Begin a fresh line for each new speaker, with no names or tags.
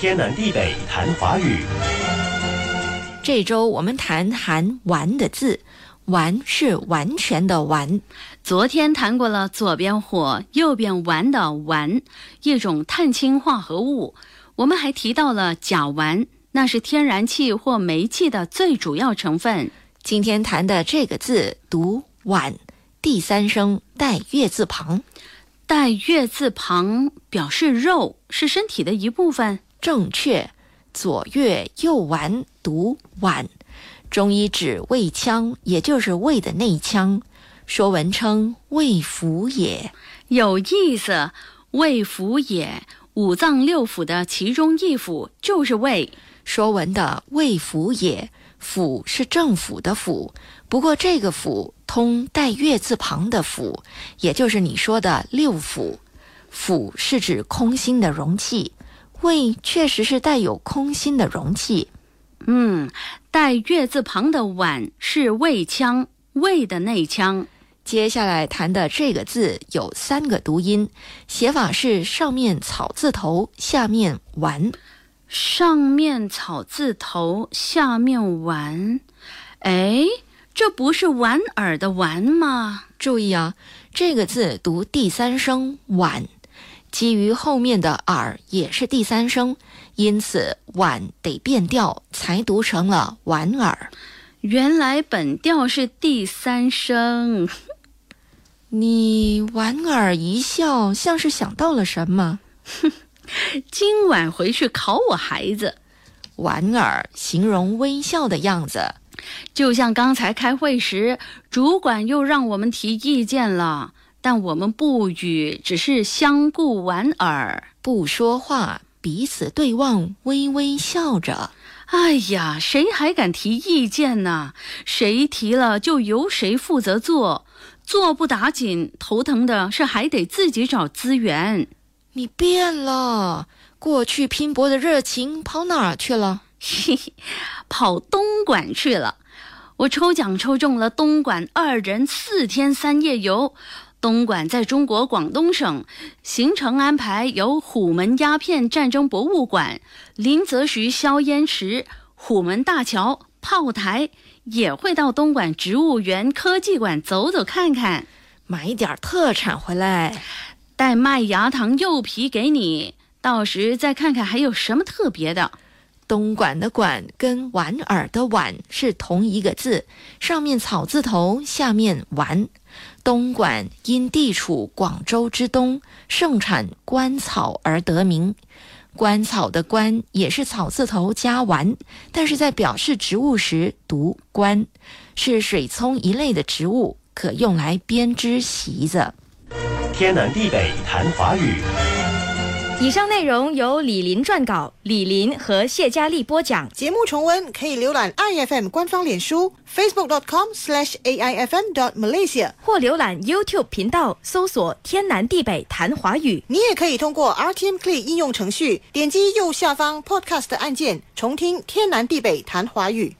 天南地北谈华语。
这周我们谈含“完”的字，“完”是完全的“完”。
昨天谈过了左边火右边烷的烷，一种碳氢化合物。我们还提到了甲烷，那是天然气或煤气的最主要成分。
今天谈的这个字读“碗”，第三声带月字旁，
带月字旁表示肉是身体的一部分。
正确，左月右脘读“脘”，中医指胃腔，也就是胃的内腔。说文称胃腑也，
有意思。胃腑也，五脏六腑的其中一腑就是胃。
说文的胃腑也，腑是政府的腑，不过这个腑通带月字旁的腑，也就是你说的六腑。腑是指空心的容器，胃确实是带有空心的容器。
嗯，带月字旁的碗是胃腔，胃的内腔。
接下来谈的这个字有三个读音，写法是上面草字头，下面丸。
上面草字头，下面丸。哎，这不是莞尔的莞吗？
注意啊，这个字读第三声莞，基于后面的耳也是第三声，因此莞得变调，才读成了莞尔。
原来本调是第三声。
你莞尔一笑，像是想到了什么。
哼，今晚回去考我孩子。
莞尔形容微笑的样子，
就像刚才开会时，主管又让我们提意见了，但我们不语，只是相顾莞尔，
不说话，彼此对望，微微笑着。
哎呀，谁还敢提意见呢？谁提了，就由谁负责做。做不打紧，头疼的是还得自己找资源。
你变了，过去拼搏的热情跑哪儿去了？
嘿嘿，跑东莞去了。我抽奖抽中了东莞二人四天三夜游。东莞在中国广东省，行程安排有虎门鸦片战争博物馆、林则徐硝烟池、虎门大桥、炮台。也会到东莞植物园科技馆走走看看，
买一点特产回来，
带麦芽糖柚皮给你，到时再看看还有什么特别的。
东莞的“莞”跟莞尔的“莞”是同一个字，上面草字头，下面“莞”。东莞因地处广州之东，盛产官草而得名。官草的“官”也是草字头加完，但是在表示植物时读“官”，是水葱一类的植物，可用来编织席子。
天南地北谈华语。
以上内容由李林撰稿，李林和谢佳丽播讲。
节目重温可以浏览 iFM 官方脸书 facebook.com/aifm.malaysia，
或浏览 YouTube 频道搜索“天南地北谈华语”。
你也可以通过 RTM Play 应用程序点击右下方 Podcast 按键，重听“天南地北谈华语”。